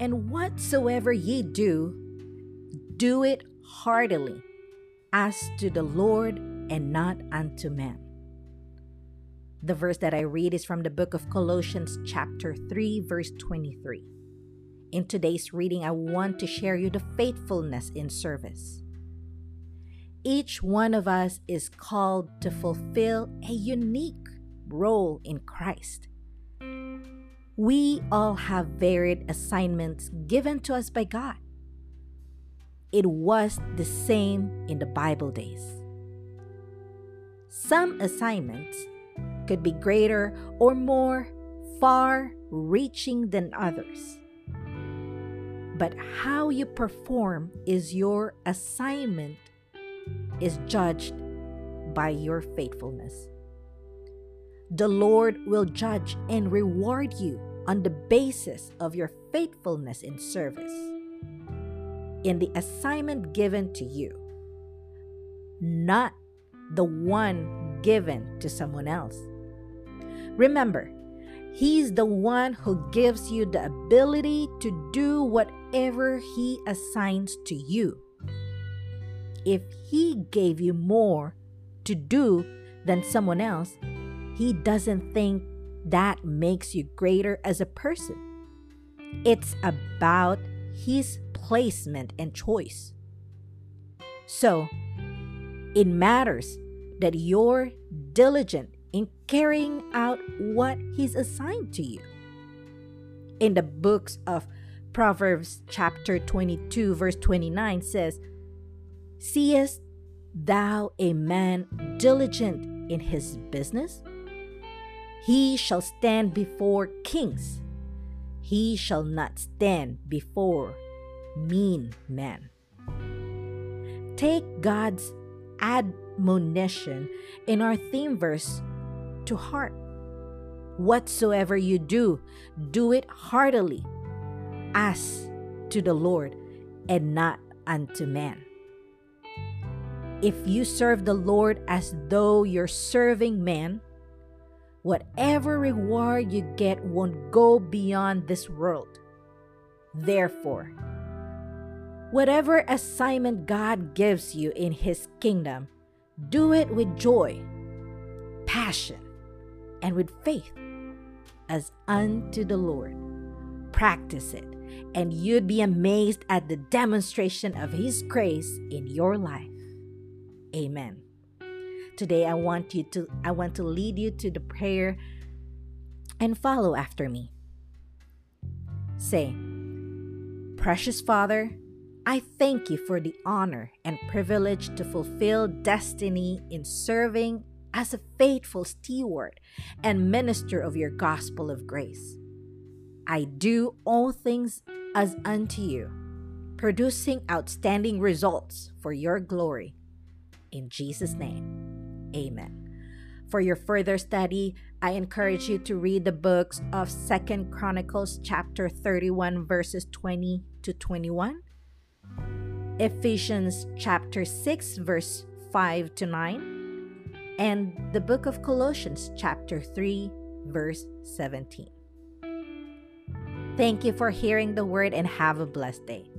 And whatsoever ye do, do it heartily, as to the Lord and not unto men. The verse that I read is from the book of Colossians, chapter 3, verse 23. In today's reading, I want to share you the faithfulness in service. Each one of us is called to fulfill a unique role in Christ. We all have varied assignments given to us by God. It was the same in the Bible days. Some assignments could be greater or more far reaching than others. But how you perform is your assignment is judged by your faithfulness. The Lord will judge and reward you on the basis of your faithfulness in service, in the assignment given to you, not the one given to someone else. Remember, He's the one who gives you the ability to do whatever He assigns to you. If He gave you more to do than someone else, He doesn't think that makes you greater as a person. It's about His placement and choice. So, it matters that you're diligent in carrying out what He's assigned to you. In the books of Proverbs, chapter 22, verse 29 says, Seest thou a man diligent in his business? He shall stand before kings. He shall not stand before mean men. Take God's admonition in our theme verse to heart. Whatsoever you do, do it heartily, as to the Lord and not unto man. If you serve the Lord as though you're serving man, whatever reward you get won't go beyond this world. Therefore, whatever assignment God gives you in His kingdom, do it with joy, passion, and with faith as unto the Lord. Practice it, and you'd be amazed at the demonstration of His grace in your life. Amen. Today I want you to I want to lead you to the prayer and follow after me. Say, Precious Father, I thank you for the honor and privilege to fulfill destiny in serving as a faithful steward and minister of your gospel of grace. I do all things as unto you, producing outstanding results for your glory. In Jesus' name, amen. For your further study, I encourage you to read the books of Second Chronicles chapter 31 verses 20 to 21, Ephesians chapter 6 verse 5 to 9, and the book of Colossians, chapter 3, verse 17. Thank you for hearing the word and have a blessed day.